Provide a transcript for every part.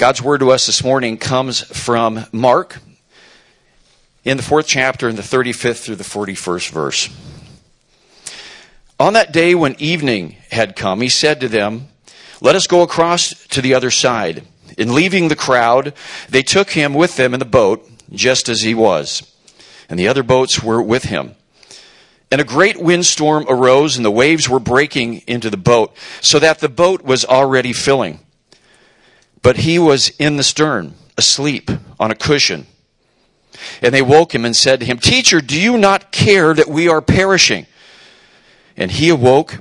God's word to us this morning comes from Mark in the fourth chapter, in the 35th through the 41st verse. On that day when evening had come, he said to them, Let us go across to the other side. In leaving the crowd, they took him with them in the boat, just as he was. And the other boats were with him. And a great windstorm arose, and the waves were breaking into the boat, so that the boat was already filling. But he was in the stern, asleep on a cushion. And they woke him and said to him, Teacher, do you not care that we are perishing? And he awoke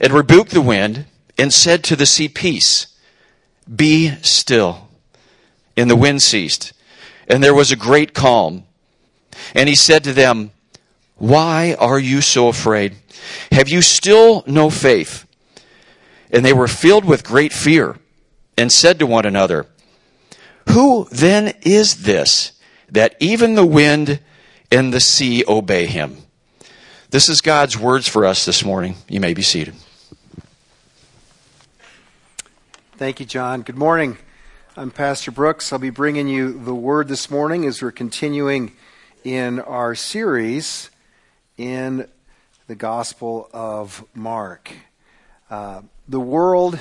and rebuked the wind and said to the sea, Peace, be still. And the wind ceased, and there was a great calm. And he said to them, Why are you so afraid? Have you still no faith? And they were filled with great fear and said to one another, Who then is this that even the wind and the sea obey him? This is God's words for us this morning. You may be seated. Thank you, John. Good morning. I'm Pastor Brooks. I'll be bringing you the word this morning as we're continuing in our series in the Gospel of Mark. Uh, the world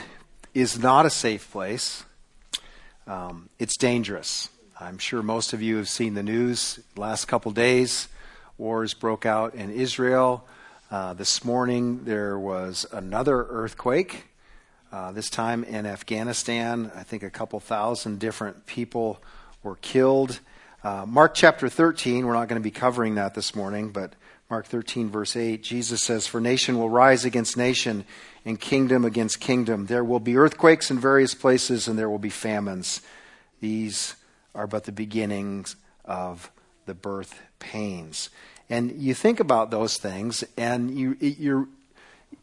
is not a safe place, um, it's dangerous. I'm sure most of you have seen the news last couple days. Wars broke out in Israel. Uh, this morning there was another earthquake uh, this time in Afghanistan, I think a couple thousand different people were killed. Uh, Mark chapter 13, we're not going to be covering that this morning, but Mark 13, verse 8, Jesus says, For nation will rise against nation, and kingdom against kingdom. There will be earthquakes in various places, and there will be famines. These are but the beginnings of the birth pains. And you think about those things, and you, you're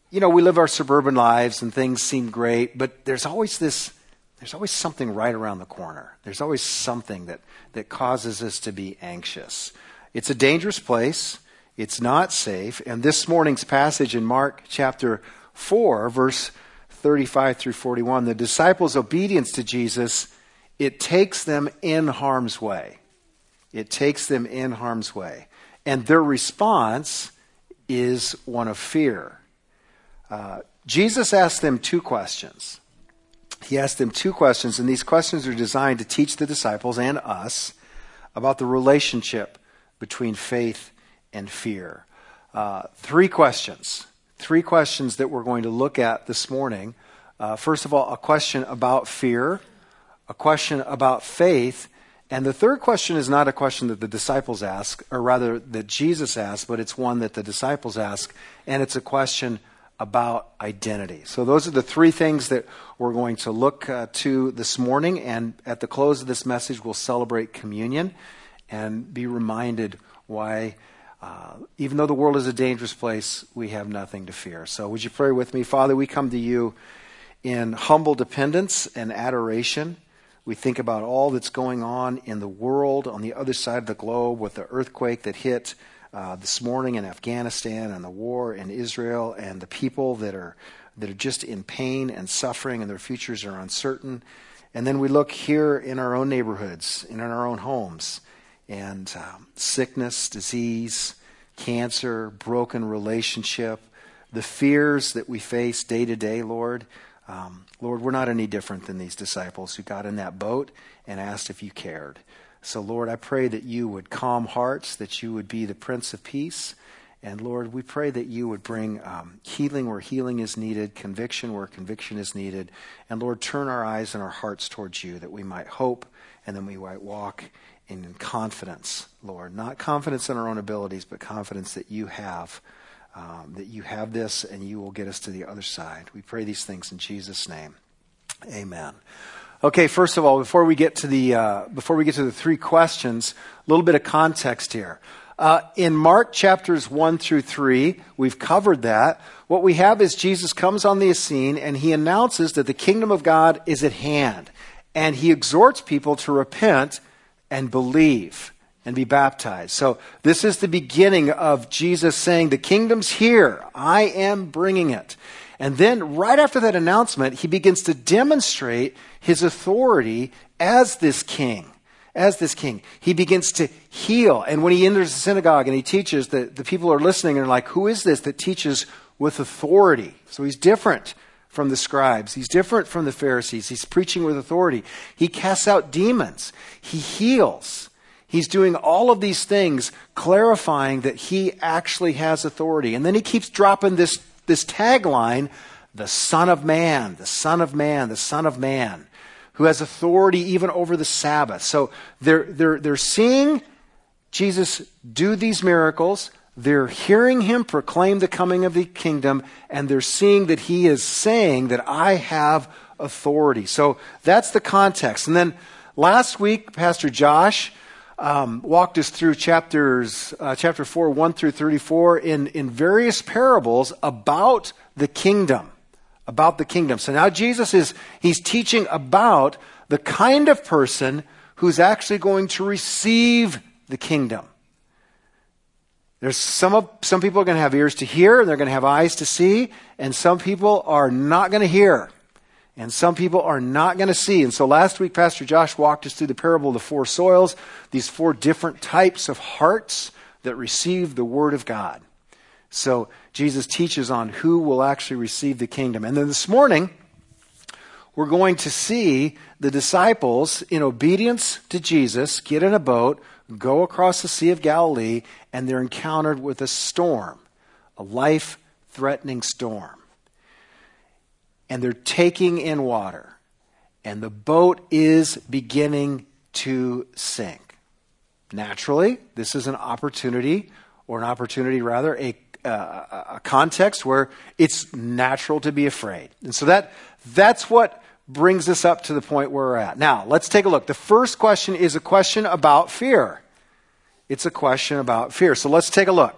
you know, we live our suburban lives and things seem great, but there's always this there's always something right around the corner. There's always something that, that causes us to be anxious. It's a dangerous place. It's not safe. And this morning's passage in Mark chapter 4, verse 35 through 41, the disciples' obedience to Jesus, it takes them in harm's way. It takes them in harm's way. And their response is one of fear. Uh, Jesus asked them two questions. He asked them two questions, and these questions are designed to teach the disciples and us about the relationship between faith and fear. Uh, three questions. Three questions that we're going to look at this morning. Uh, first of all, a question about fear, a question about faith, and the third question is not a question that the disciples ask, or rather that Jesus asked, but it's one that the disciples ask, and it's a question about identity. So, those are the three things that we're going to look uh, to this morning. And at the close of this message, we'll celebrate communion and be reminded why, uh, even though the world is a dangerous place, we have nothing to fear. So, would you pray with me? Father, we come to you in humble dependence and adoration. We think about all that's going on in the world on the other side of the globe with the earthquake that hit uh, this morning in Afghanistan and the war in Israel and the people that are that are just in pain and suffering and their futures are uncertain. And then we look here in our own neighborhoods and in our own homes and um, sickness, disease, cancer, broken relationship, the fears that we face day to day, Lord. Um, Lord, we're not any different than these disciples who got in that boat and asked if you cared. So, Lord, I pray that you would calm hearts, that you would be the Prince of Peace. And Lord, we pray that you would bring um, healing where healing is needed, conviction where conviction is needed. And Lord, turn our eyes and our hearts towards you that we might hope and then we might walk in confidence, Lord. Not confidence in our own abilities, but confidence that you have, um, that you have this and you will get us to the other side. We pray these things in Jesus' name. Amen. Okay, first of all, before we get to the uh, before we get to the three questions, a little bit of context here. Uh, in Mark chapters one through three, we've covered that. What we have is Jesus comes on the scene and he announces that the kingdom of God is at hand, and he exhorts people to repent and believe and be baptized. So this is the beginning of Jesus saying, "The kingdom's here. I am bringing it." And then, right after that announcement, he begins to demonstrate his authority as this king. As this king. He begins to heal. And when he enters the synagogue and he teaches, the, the people are listening and are like, Who is this that teaches with authority? So he's different from the scribes. He's different from the Pharisees. He's preaching with authority. He casts out demons. He heals. He's doing all of these things, clarifying that he actually has authority. And then he keeps dropping this, this tagline the Son of Man, the Son of Man, the Son of Man, who has authority even over the Sabbath. So they're, they're, they're seeing Jesus do these miracles. They're hearing him proclaim the coming of the kingdom, and they're seeing that he is saying that I have authority. So that's the context. And then last week, Pastor Josh um, walked us through chapters, uh, chapter 4, 1 through 34, in, in various parables about the kingdom. About the kingdom. So now Jesus is, he's teaching about the kind of person who's actually going to receive the kingdom. There's some of, some people are going to have ears to hear, and they're going to have eyes to see, and some people are not going to hear. And some people are not going to see. And so last week, Pastor Josh walked us through the parable of the four soils, these four different types of hearts that receive the Word of God. So Jesus teaches on who will actually receive the kingdom. And then this morning, we're going to see the disciples, in obedience to Jesus, get in a boat, go across the Sea of Galilee, and they're encountered with a storm, a life threatening storm and they're taking in water, and the boat is beginning to sink. Naturally, this is an opportunity, or an opportunity rather, a, uh, a context where it's natural to be afraid. And so that, that's what brings us up to the point where we're at. Now, let's take a look. The first question is a question about fear. It's a question about fear. So let's take a look.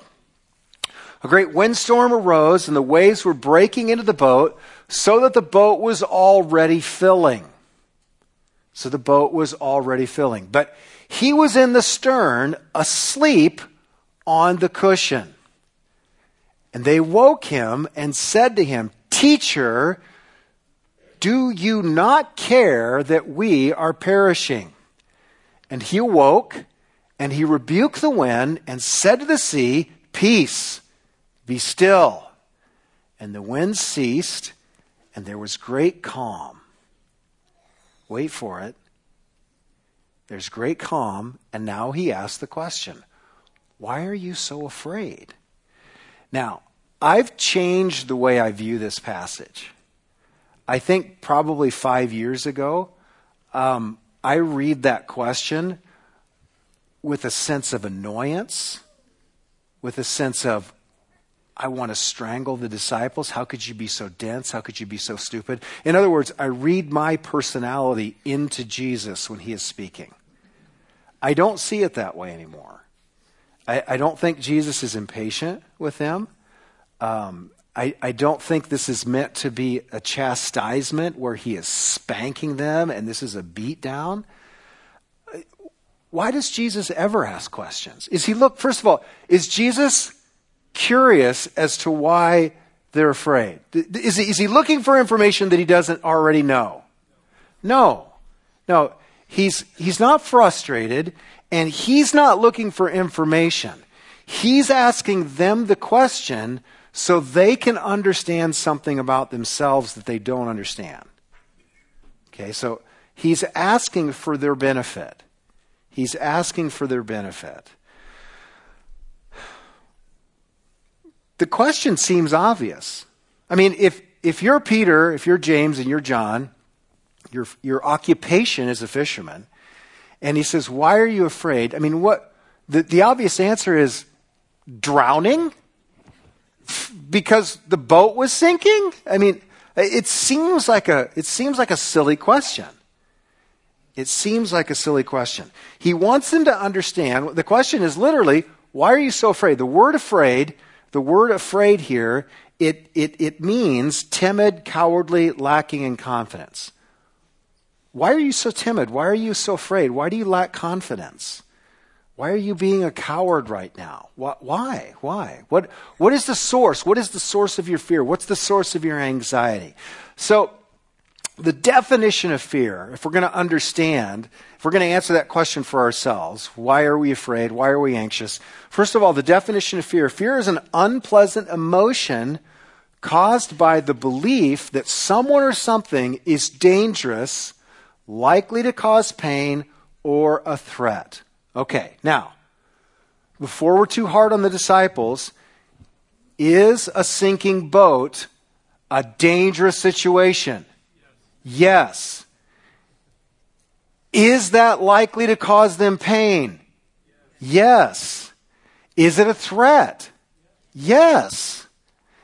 A great windstorm arose, and the waves were breaking into the boat so that the boat was already filling. So the boat was already filling. But he was in the stern, asleep on the cushion. And they woke him and said to him, Teacher, do you not care that we are perishing? And he awoke and he rebuked the wind and said to the sea, Peace, be still. And the wind ceased and there was great calm. Wait for it. There's great calm, and now he asks the question Why are you so afraid? Now, I've changed the way I view this passage. I think probably five years ago, um, I read that question with a sense of annoyance, with a sense of, I want to strangle the disciples. How could you be so dense? How could you be so stupid? In other words, I read my personality into Jesus when he is speaking. I don't see it that way anymore. I, I don't think Jesus is impatient with them. Um, I, I don't think this is meant to be a chastisement where he is spanking them and this is a beat down. Why does Jesus ever ask questions? Is he look, first of all, is Jesus curious as to why they're afraid. Is he, is he looking for information that he doesn't already know? No. No. He's, he's not frustrated and he's not looking for information. He's asking them the question so they can understand something about themselves that they don't understand. Okay, so he's asking for their benefit. He's asking for their benefit. the question seems obvious. I mean, if, if you're Peter, if you're James, and you're John, your, your occupation is a fisherman, and he says, Why are you afraid? I mean, what the, the obvious answer is drowning? Because the boat was sinking? I mean, it seems like a it seems like a silly question. It seems like a silly question. He wants them to understand. The question is literally, why are you so afraid? The word afraid the word afraid here, it, it, it means timid, cowardly, lacking in confidence. Why are you so timid? Why are you so afraid? Why do you lack confidence? Why are you being a coward right now? Why? Why? What, what is the source? What is the source of your fear? What's the source of your anxiety? So, the definition of fear, if we're going to understand, if we're going to answer that question for ourselves, why are we afraid? Why are we anxious? First of all, the definition of fear fear is an unpleasant emotion caused by the belief that someone or something is dangerous, likely to cause pain, or a threat. Okay, now, before we're too hard on the disciples, is a sinking boat a dangerous situation? Yes. Is that likely to cause them pain? Yes. Is it a threat? Yes.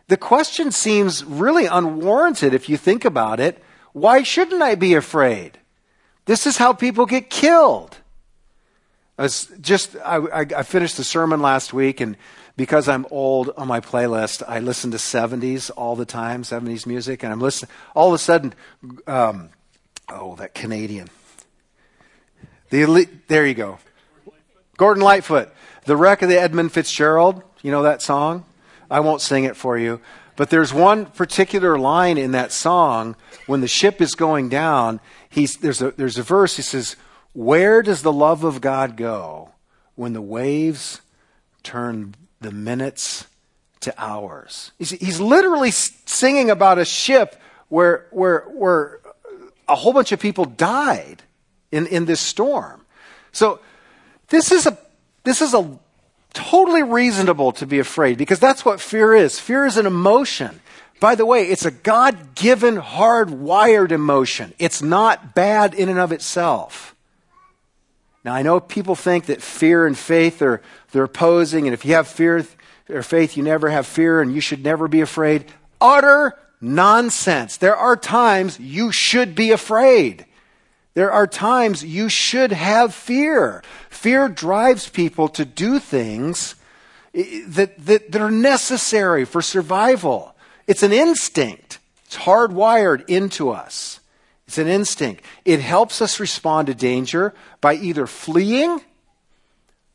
The question seems really unwarranted if you think about it. Why shouldn't I be afraid? This is how people get killed. I was just I, I, finished the sermon last week, and because I'm old on my playlist, I listen to 70s all the time, 70s music, and I'm listening. All of a sudden, um, oh, that Canadian. The elite, there you go. Gordon Lightfoot, the wreck of the Edmund Fitzgerald. You know that song? I won't sing it for you. But there's one particular line in that song when the ship is going down. He's, there's, a, there's a verse. He says, Where does the love of God go when the waves turn the minutes to hours? He's, he's literally singing about a ship where, where, where a whole bunch of people died in, in this storm. So this is a, this is a totally reasonable to be afraid because that's what fear is. Fear is an emotion. By the way, it's a God given, hardwired emotion. It's not bad in and of itself. Now, I know people think that fear and faith are they're opposing, and if you have fear or faith, you never have fear, and you should never be afraid. Utter nonsense. There are times you should be afraid. There are times you should have fear. Fear drives people to do things that, that, that are necessary for survival. It's an instinct, it's hardwired into us. It's an instinct. It helps us respond to danger by either fleeing,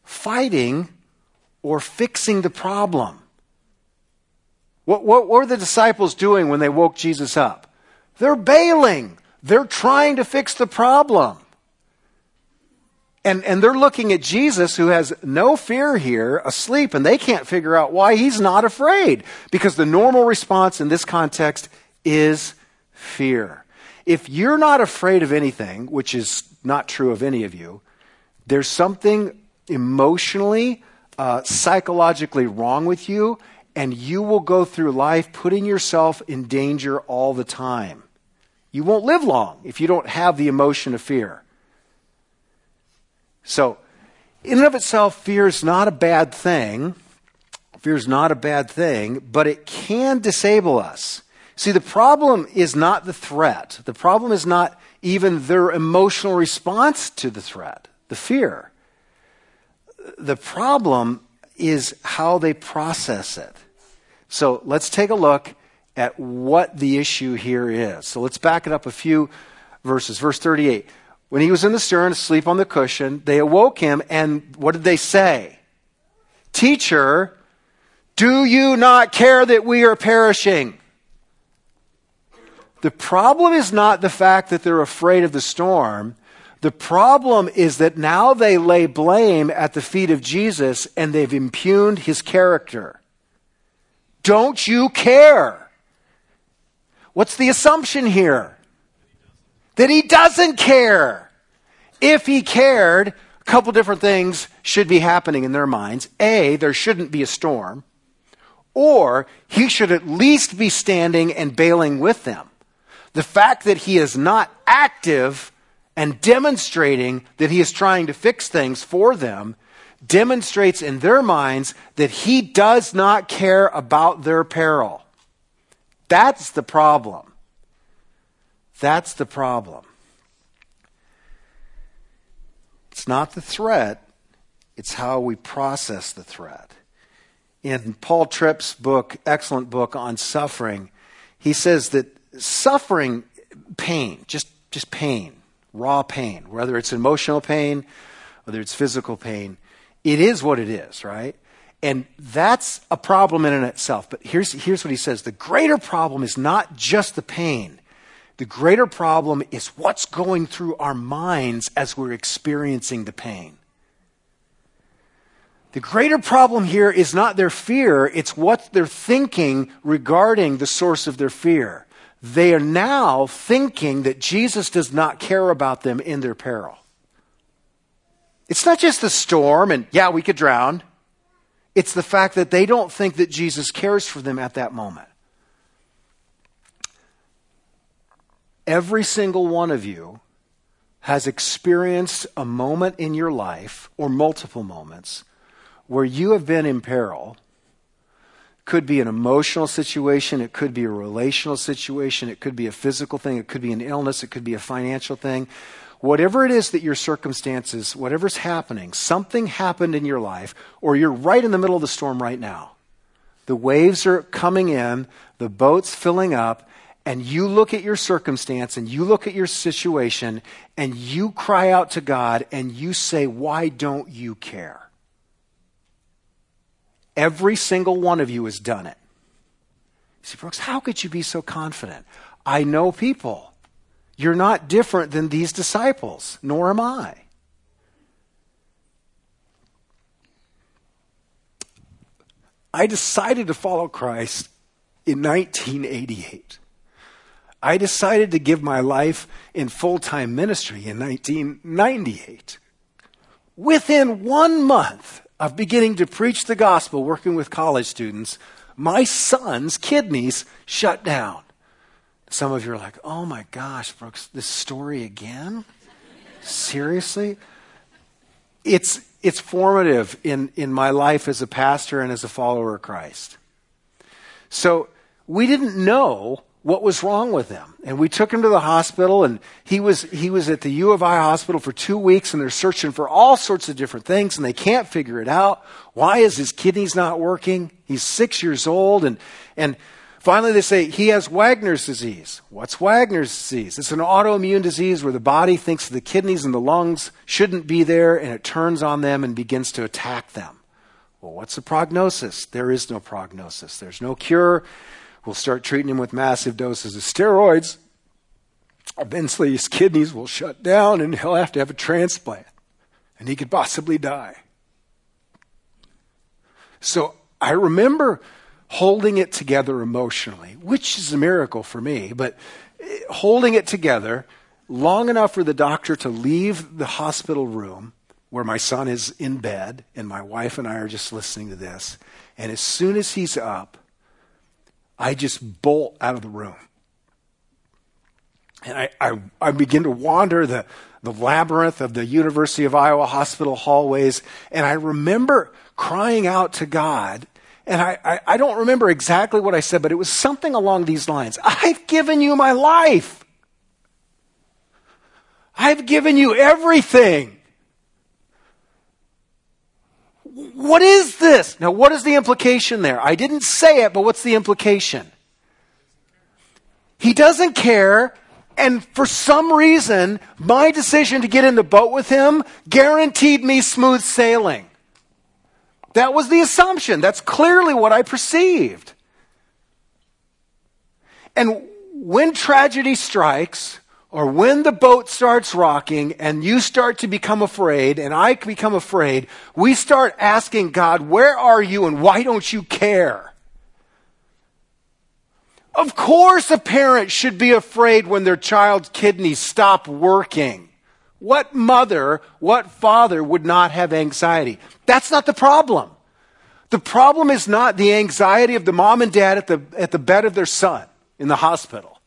fighting, or fixing the problem. What, what, what were the disciples doing when they woke Jesus up? They're bailing. They're trying to fix the problem. And, and they're looking at Jesus, who has no fear here, asleep, and they can't figure out why he's not afraid. Because the normal response in this context is fear. If you're not afraid of anything, which is not true of any of you, there's something emotionally, uh, psychologically wrong with you, and you will go through life putting yourself in danger all the time. You won't live long if you don't have the emotion of fear. So, in and of itself, fear is not a bad thing. Fear is not a bad thing, but it can disable us. See, the problem is not the threat. The problem is not even their emotional response to the threat, the fear. The problem is how they process it. So let's take a look at what the issue here is. So let's back it up a few verses. Verse 38. When he was in the stern, asleep on the cushion, they awoke him, and what did they say? Teacher, do you not care that we are perishing? The problem is not the fact that they're afraid of the storm. The problem is that now they lay blame at the feet of Jesus and they've impugned his character. Don't you care? What's the assumption here? That he doesn't care. If he cared, a couple different things should be happening in their minds. A, there shouldn't be a storm. Or he should at least be standing and bailing with them. The fact that he is not active and demonstrating that he is trying to fix things for them demonstrates in their minds that he does not care about their peril. That's the problem. That's the problem. It's not the threat, it's how we process the threat. In Paul Tripp's book, excellent book on suffering, he says that suffering, pain, just, just pain, raw pain, whether it's emotional pain, whether it's physical pain, it is what it is, right? And that's a problem in and itself. But here's, here's what he says the greater problem is not just the pain, the greater problem is what's going through our minds as we're experiencing the pain. The greater problem here is not their fear, it's what they're thinking regarding the source of their fear. They are now thinking that Jesus does not care about them in their peril. It's not just the storm and, yeah, we could drown. It's the fact that they don't think that Jesus cares for them at that moment. Every single one of you has experienced a moment in your life, or multiple moments, where you have been in peril. It could be an emotional situation, it could be a relational situation, it could be a physical thing, it could be an illness, it could be a financial thing. Whatever it is that your circumstances, whatever's happening, something happened in your life, or you're right in the middle of the storm right now. The waves are coming in, the boat's filling up, and you look at your circumstance and you look at your situation and you cry out to God and you say, Why don't you care? Every single one of you has done it. You see, Brooks, how could you be so confident? I know people. You're not different than these disciples, nor am I. I decided to follow Christ in 1988. I decided to give my life in full time ministry in 1998. Within one month, of beginning to preach the gospel working with college students, my son's kidneys shut down. Some of you are like, oh my gosh, Brooks, this story again? Seriously? It's, it's formative in, in my life as a pastor and as a follower of Christ. So we didn't know what was wrong with him. And we took him to the hospital and he was, he was at the U of I hospital for two weeks and they're searching for all sorts of different things and they can't figure it out. Why is his kidneys not working? He's six years old and, and finally they say he has Wegener's disease. What's Wegener's disease? It's an autoimmune disease where the body thinks the kidneys and the lungs shouldn't be there and it turns on them and begins to attack them. Well, what's the prognosis? There is no prognosis. There's no cure. We'll start treating him with massive doses of steroids. Eventually, his kidneys will shut down and he'll have to have a transplant. And he could possibly die. So I remember holding it together emotionally, which is a miracle for me, but eh, holding it together long enough for the doctor to leave the hospital room where my son is in bed and my wife and I are just listening to this. And as soon as he's up, I just bolt out of the room. And I, I, I begin to wander the, the labyrinth of the University of Iowa hospital hallways, and I remember crying out to God. And I, I, I don't remember exactly what I said, but it was something along these lines I've given you my life. I've given you everything. What is this? Now, what is the implication there? I didn't say it, but what's the implication? He doesn't care, and for some reason, my decision to get in the boat with him guaranteed me smooth sailing. That was the assumption. That's clearly what I perceived. And when tragedy strikes, or when the boat starts rocking and you start to become afraid and I become afraid, we start asking God, where are you and why don't you care? Of course a parent should be afraid when their child's kidneys stop working. What mother, what father would not have anxiety? That's not the problem. The problem is not the anxiety of the mom and dad at the, at the bed of their son in the hospital.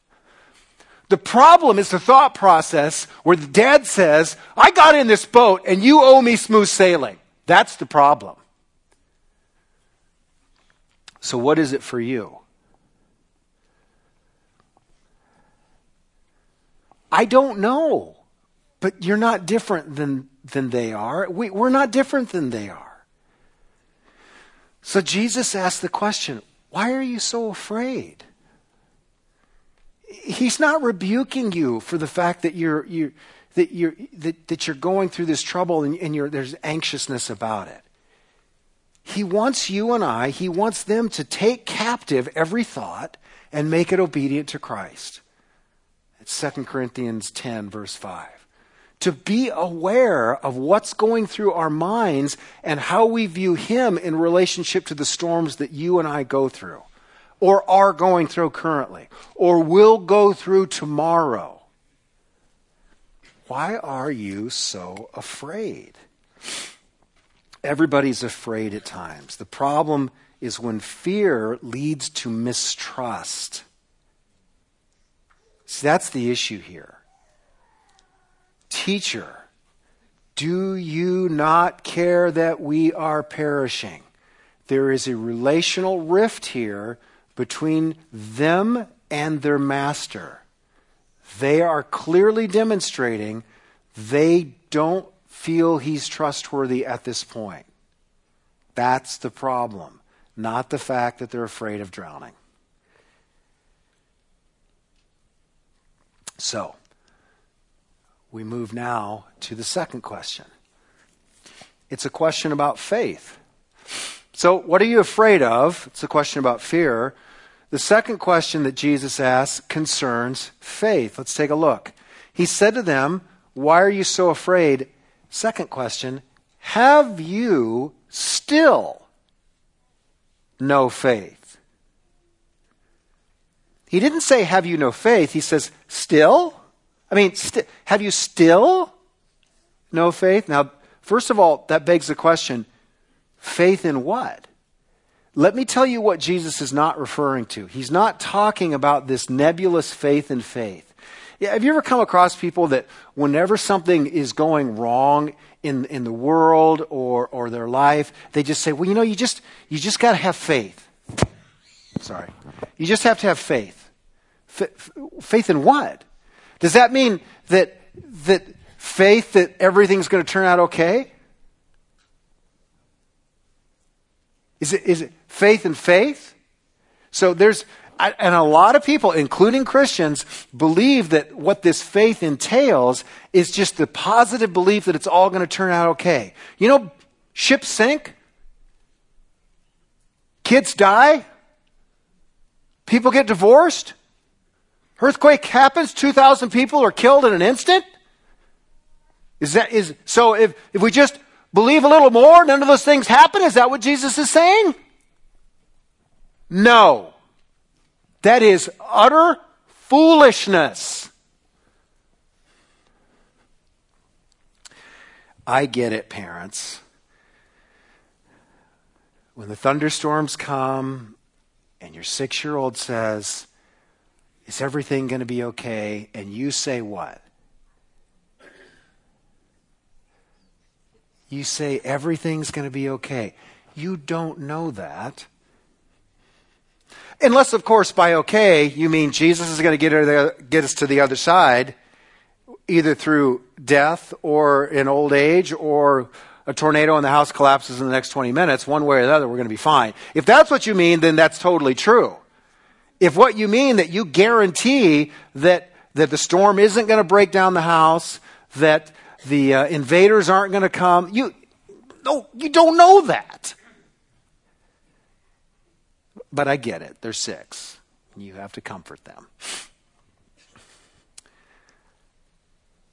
The problem is the thought process where the dad says, I got in this boat and you owe me smooth sailing. That's the problem. So, what is it for you? I don't know. But you're not different than, than they are. We, we're not different than they are. So Jesus asked the question why are you so afraid? He's not rebuking you for the fact that you're, you that you're, that, that you're going through this trouble and, and there's anxiousness about it. He wants you and I, He wants them to take captive every thought and make it obedient to Christ. It's 2 Corinthians 10, verse 5. To be aware of what's going through our minds and how we view Him in relationship to the storms that you and I go through, or are going through currently, or will go through tomorrow. Why are you so afraid? Everybody's afraid at times. The problem is when fear leads to mistrust. See, that's the issue here. Teacher, do you not care that we are perishing? There is a relational rift here between them and their master. They are clearly demonstrating they don't feel he's trustworthy at this point. That's the problem, not the fact that they're afraid of drowning. So, we move now to the second question. It's a question about faith. So, what are you afraid of? It's a question about fear. The second question that Jesus asks concerns faith. Let's take a look. He said to them, Why are you so afraid? Second question Have you still no faith? He didn't say, Have you no faith? He says, Still? I mean, st- have you still no faith? Now, first of all, that begs the question faith in what? Let me tell you what Jesus is not referring to. He's not talking about this nebulous faith in faith. Have you ever come across people that whenever something is going wrong in, in the world or, or their life, they just say, well, you know, you just, you just got to have faith. Sorry. You just have to have faith. F- faith in what? Does that mean that, that faith that everything's going to turn out okay? Is it, is it faith in faith? So there's, and a lot of people, including Christians, believe that what this faith entails is just the positive belief that it's all going to turn out okay. You know, ships sink, kids die, people get divorced, earthquake happens, 2,000 people are killed in an instant. Is that, is, so if, if we just believe a little more, none of those things happen, is that what Jesus is saying? No. That is utter foolishness. I get it, parents. When the thunderstorms come and your six year old says, Is everything going to be okay? And you say what? You say, Everything's going to be okay. You don't know that. Unless, of course, by okay, you mean Jesus is going to get, us to the other side, either through death or in old age or a tornado and the house collapses in the next 20 minutes. One way or the other, we're going to be fine. If that's what you mean, then that's totally true. If what you mean that you guarantee that, that the storm isn't going to break down the house, that the uh, invaders aren't going to come, you, no, you don't know that. But I get it. They're six. You have to comfort them.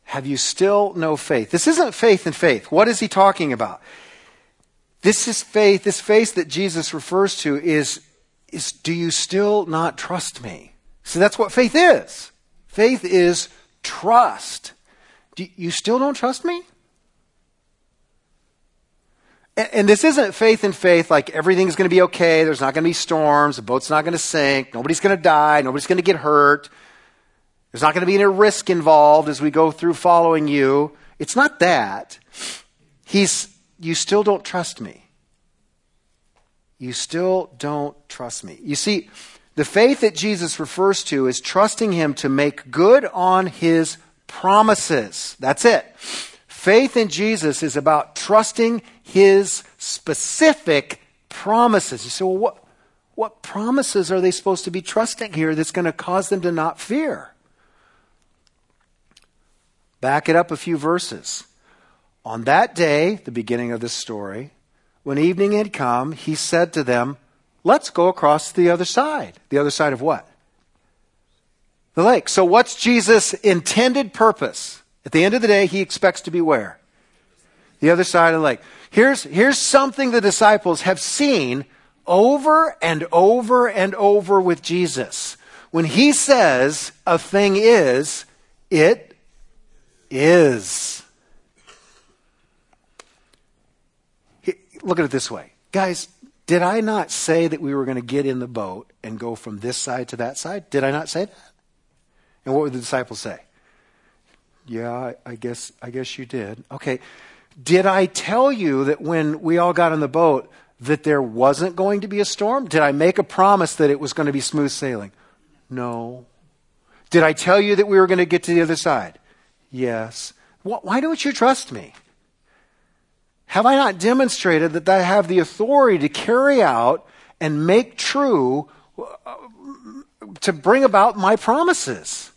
Have you still no faith? This isn't faith in faith. What is he talking about? This is faith. This faith that Jesus refers to is, is do you still not trust me? So that's what faith is. Faith is trust. You still don't trust me? And, and this isn't faith in faith like everything's going to be okay, there's not going to be storms, the boat's not going to sink, nobody's going to die, nobody's going to get hurt. There's not going to be any risk involved as we go through following you. It's not that. He's, you still don't trust me. You still don't trust me. You see, the faith that Jesus refers to is trusting him to make good on his promises. That's it. Faith in Jesus is about trusting his specific promises. You say, well, what, what promises are they supposed to be trusting here that's going to cause them to not fear? Back it up a few verses. On that day, the beginning of this story, when evening had come, he said to them, Let's go across the other side. The other side of what? The lake. So, what's Jesus' intended purpose? At the end of the day, he expects to be where? The other side of the lake. Here's, here's something the disciples have seen over and over and over with Jesus. When he says a thing is, it is. Look at it this way. Guys, did I not say that we were going to get in the boat and go from this side to that side? Did I not say that? And what would the disciples say? Yeah, I guess I guess you did. Okay. Did I tell you that when we all got on the boat that there wasn't going to be a storm? Did I make a promise that it was going to be smooth sailing? No. Did I tell you that we were going to get to the other side? Yes. Why don't you trust me? Have I not demonstrated that I have the authority to carry out and make true, uh, to bring about my promises?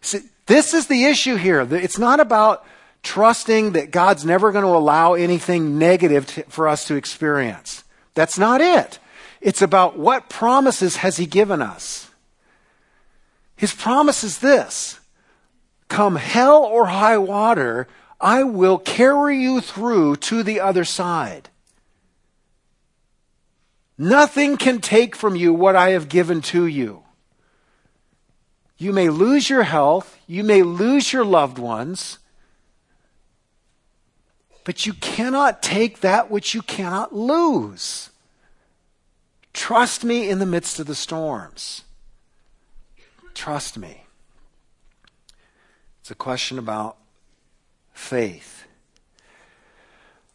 See, this is the issue here. It's not about trusting that God's never going to allow anything negative to, for us to experience. That's not it. It's about what promises has He given us. His promise is this come hell or high water, I will carry you through to the other side. Nothing can take from you what I have given to you. You may lose your health, you may lose your loved ones, but you cannot take that which you cannot lose. Trust me in the midst of the storms. Trust me. It's a question about faith.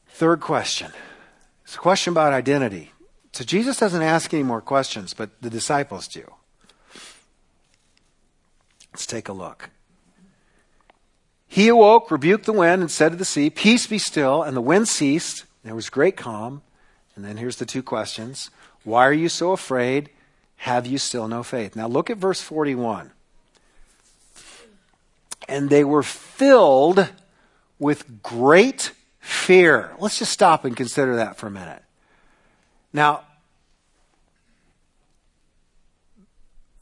Third question. It's a question about identity. So Jesus doesn't ask any more questions, but the disciples do. Let's take a look. He awoke, rebuked the wind, and said to the sea, Peace be still. And the wind ceased. There was great calm. And then here's the two questions Why are you so afraid? Have you still no faith? Now look at verse 41. And they were filled with great fear. Let's just stop and consider that for a minute. Now,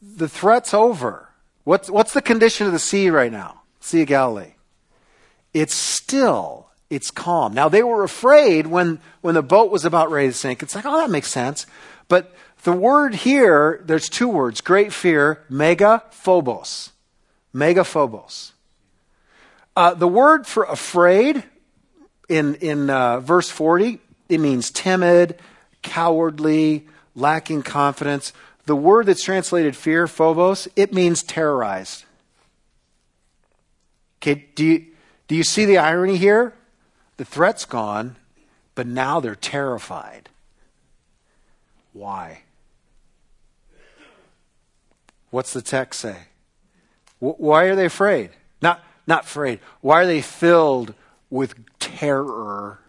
the threat's over. What's, what's the condition of the sea right now? Sea of Galilee. It's still, it's calm. Now, they were afraid when, when the boat was about ready to sink. It's like, oh, that makes sense. But the word here, there's two words great fear, mega phobos. Mega phobos. Uh, the word for afraid in, in uh, verse 40, it means timid, cowardly, lacking confidence. The word that's translated fear, phobos, it means terrorized. Okay, do you, do you see the irony here? The threat's gone, but now they're terrified. Why? What's the text say? Why are they afraid? Not, not afraid. Why are they filled with terror?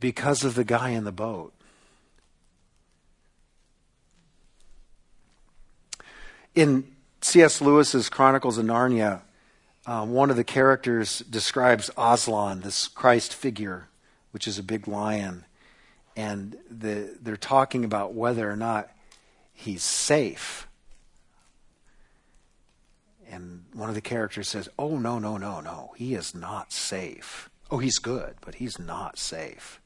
Because of the guy in the boat. In C.S. Lewis's Chronicles of Narnia, um, one of the characters describes Aslan, this Christ figure, which is a big lion, and the, they're talking about whether or not he's safe. And one of the characters says, Oh, no, no, no, no. He is not safe. Oh, he's good, but he's not safe.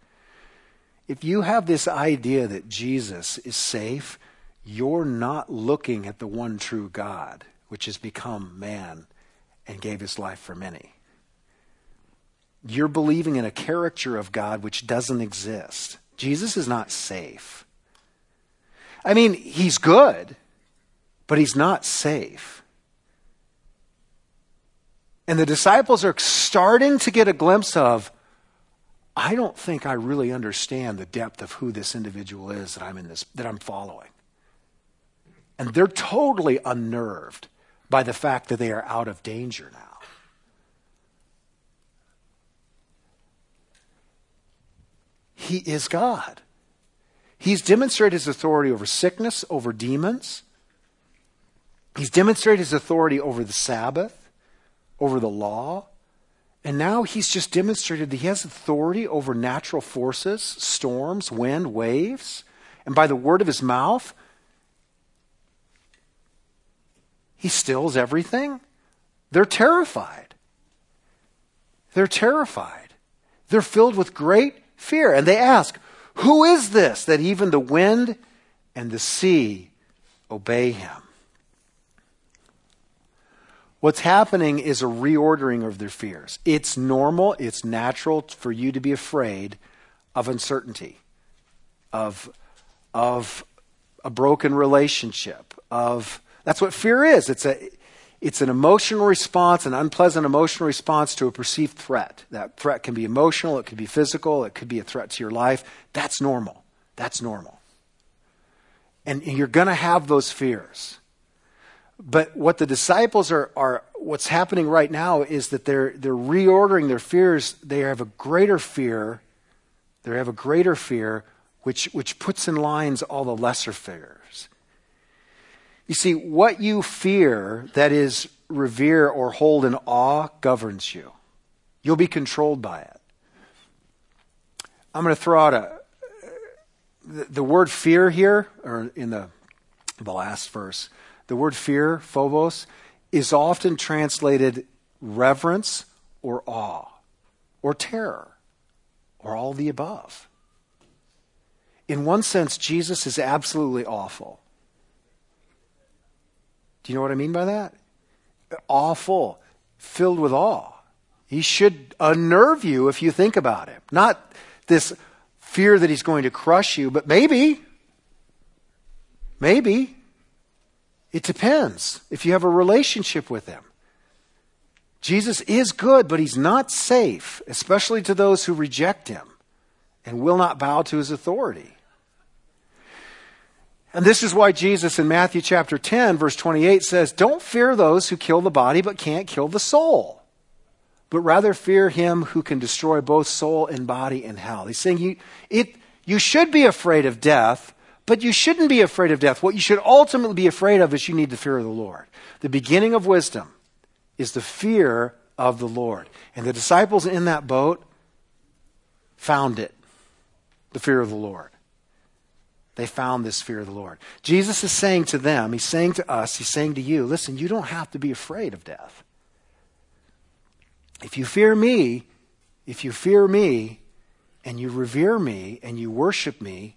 If you have this idea that Jesus is safe, you're not looking at the one true God, which has become man and gave his life for many. You're believing in a character of God which doesn't exist. Jesus is not safe. I mean, he's good, but he's not safe. And the disciples are starting to get a glimpse of I don't think I really understand the depth of who this individual is that I'm in this that I'm following. And they're totally unnerved by the fact that they are out of danger now. He is God. He's demonstrated his authority over sickness, over demons. He's demonstrated his authority over the Sabbath, over the law, and now he's just demonstrated that he has authority over natural forces, storms, wind, waves. And by the word of his mouth, he stills everything. They're terrified. They're terrified. They're filled with great fear. And they ask, Who is this that even the wind and the sea obey him? What's happening is a reordering of their fears. It's normal, it's natural for you to be afraid of uncertainty, of, of a broken relationship, of that's what fear is. It's a it's an emotional response, an unpleasant emotional response to a perceived threat. That threat can be emotional, it could be physical, it could be a threat to your life. That's normal. That's normal. And you're going to have those fears. But what the disciples are, are what's happening right now is that they're, they're reordering their fears. They have a greater fear. They have a greater fear, which, which puts in lines all the lesser fears. You see, what you fear, that is, revere or hold in awe, governs you. You'll be controlled by it. I'm going to throw out a. The, the word fear here, or in the, the last verse, the word fear, phobos, is often translated reverence or awe or terror or all the above. In one sense, Jesus is absolutely awful. Do you know what I mean by that? Awful, filled with awe. He should unnerve you if you think about him. Not this fear that he's going to crush you, but maybe, maybe it depends if you have a relationship with Him. Jesus is good, but He's not safe, especially to those who reject Him and will not bow to His authority. And this is why Jesus in Matthew chapter 10, verse 28 says, Don't fear those who kill the body but can't kill the soul, but rather fear him who can destroy both soul and body in hell. He's saying you, it, you should be afraid of death, but you shouldn't be afraid of death. What you should ultimately be afraid of is you need the fear of the Lord. The beginning of wisdom is the fear of the Lord. And the disciples in that boat found it the fear of the Lord. They found this fear of the Lord. Jesus is saying to them, He's saying to us, He's saying to you, listen, you don't have to be afraid of death. If you fear me, if you fear me, and you revere me, and you worship me,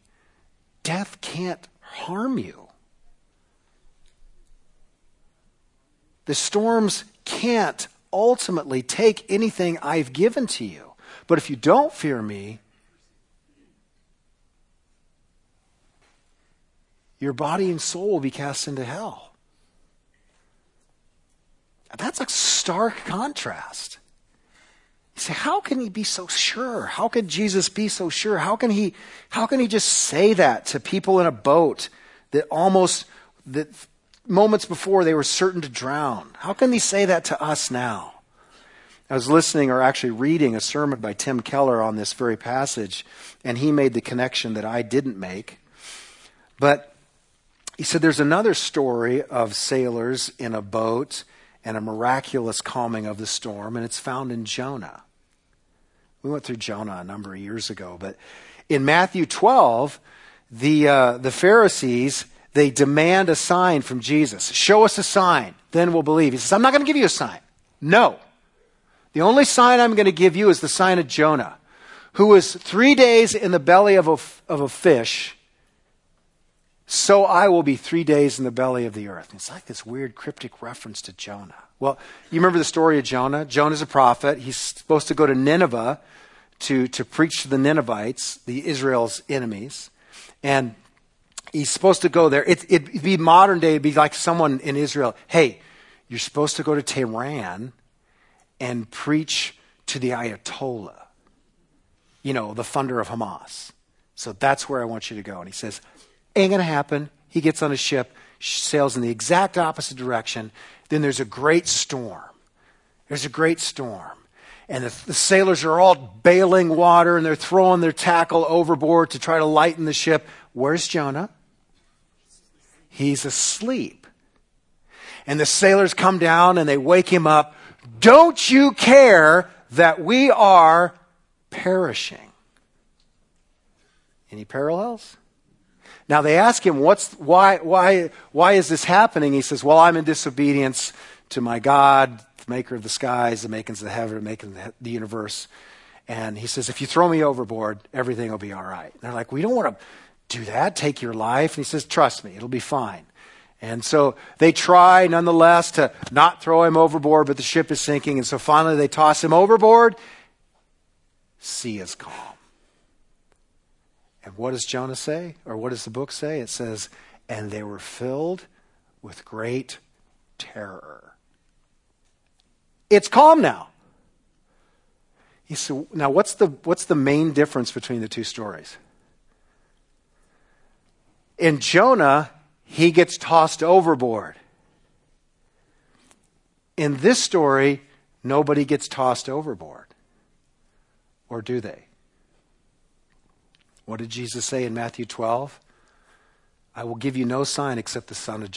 death can't harm you. The storms can't ultimately take anything I've given to you. But if you don't fear me, your body and soul will be cast into hell. That's a stark contrast. You say, how can he be so sure? How can Jesus be so sure? How can he, how can he just say that to people in a boat that almost, that moments before they were certain to drown? How can he say that to us now? I was listening or actually reading a sermon by Tim Keller on this very passage, and he made the connection that I didn't make. But he said there's another story of sailors in a boat and a miraculous calming of the storm, and it's found in Jonah. We went through Jonah a number of years ago, but in Matthew 12, the, uh, the Pharisees, they demand a sign from Jesus. Show us a sign, then we'll believe. He says, I'm not going to give you a sign. No. The only sign I'm going to give you is the sign of Jonah, who was three days in the belly of a, of a fish. So I will be three days in the belly of the earth. It's like this weird cryptic reference to Jonah. Well, you remember the story of Jonah? Jonah's a prophet. He's supposed to go to Nineveh to, to preach to the Ninevites, the Israel's enemies. And he's supposed to go there. It, it'd be modern day, it'd be like someone in Israel, hey, you're supposed to go to Tehran and preach to the Ayatollah, you know, the funder of Hamas. So that's where I want you to go. And he says, ain't going to happen. He gets on a ship, sails in the exact opposite direction. Then there's a great storm. There's a great storm and the, the, sailors are all bailing water and they're throwing their tackle overboard to try to lighten the ship. Where's Jonah? He's asleep. and the sailors come down and they wake him up. Don't you care that we are perishing? Any parallels? Now they ask him, what's, why, why, why is this happening? He says, well, I'm in disobedience to my God, the maker of the skies, the makings of the heaven, the making of the universe. And he says, if you throw me overboard, everything will be all right. And they're like, we don't want to do that, take your life. And he says, trust me, it'll be fine. And so they try, nonetheless, to not throw him overboard, but the ship is sinking. And so finally they toss him overboard. Sea is calm. And what does Jonah say? Or what does the book say? It says, and they were filled with great terror. It's calm now. He said, now what's the, what's the main difference between the two stories? In Jonah, he gets tossed overboard. In this story, nobody gets tossed overboard. Or do they? What did Jesus say in Matthew 12? I will give you no sign except the sign of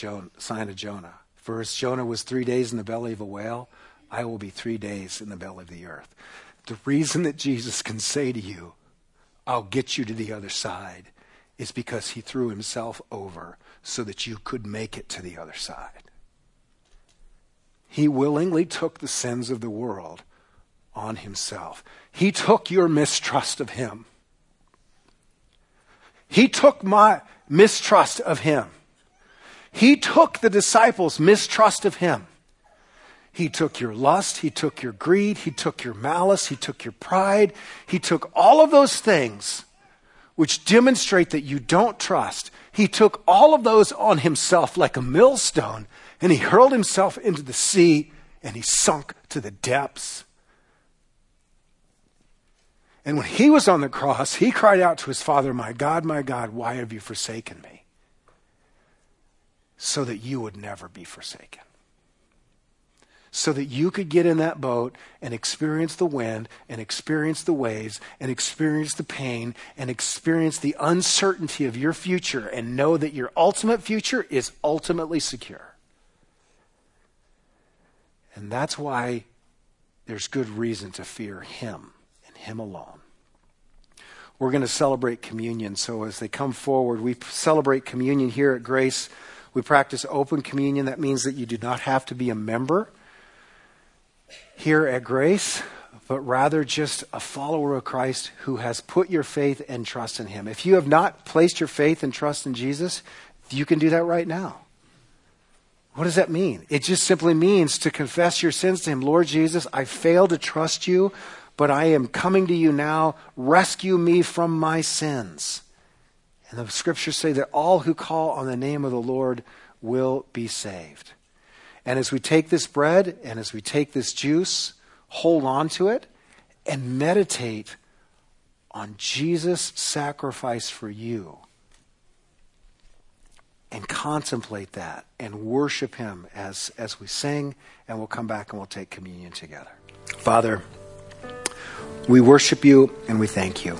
Jonah. For as Jonah was three days in the belly of a whale, I will be three days in the belly of the earth. The reason that Jesus can say to you, I'll get you to the other side, is because he threw himself over so that you could make it to the other side. He willingly took the sins of the world on himself. He took your mistrust of him. He took my mistrust of him. He took the disciples' mistrust of him. He took your lust, he took your greed, he took your malice, he took your pride, he took all of those things which demonstrate that you don't trust. He took all of those on himself like a millstone and he hurled himself into the sea and he sunk to the depths. And when he was on the cross, he cried out to his father, My God, my God, why have you forsaken me? So that you would never be forsaken so that you could get in that boat and experience the wind and experience the waves and experience the pain and experience the uncertainty of your future and know that your ultimate future is ultimately secure. And that's why there's good reason to fear Him Him alone. We're going to celebrate communion. So as they come forward, we celebrate communion here at Grace. We practice open communion. That means that you do not have to be a member here at Grace, but rather just a follower of Christ who has put your faith and trust in Him. If you have not placed your faith and trust in Jesus, you can do that right now. What does that mean? It just simply means to confess your sins to Him. Lord Jesus, I fail to trust you, but I am coming to you now. Rescue me from my sins. And the scriptures say that all who call on the name of the Lord will be saved. And as we take this bread and as we take this juice, hold on to it and meditate on Jesus' sacrifice for you. And contemplate that and worship Him as, as we sing, and we'll come back and we'll take communion together. Father, we worship you and we thank you.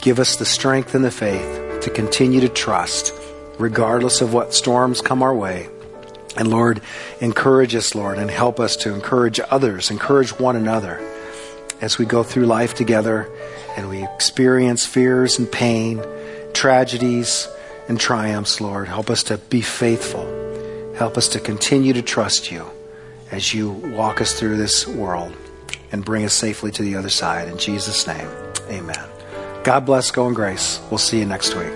Give us the strength and the faith to continue to trust, regardless of what storms come our way and Lord, encourage us, Lord, and help us to encourage others, encourage one another as we go through life together and we experience fears and pain, tragedies and triumphs, Lord. Help us to be faithful. Help us to continue to trust you as you walk us through this world and bring us safely to the other side. In Jesus' name, amen. God bless. Go in grace. We'll see you next week.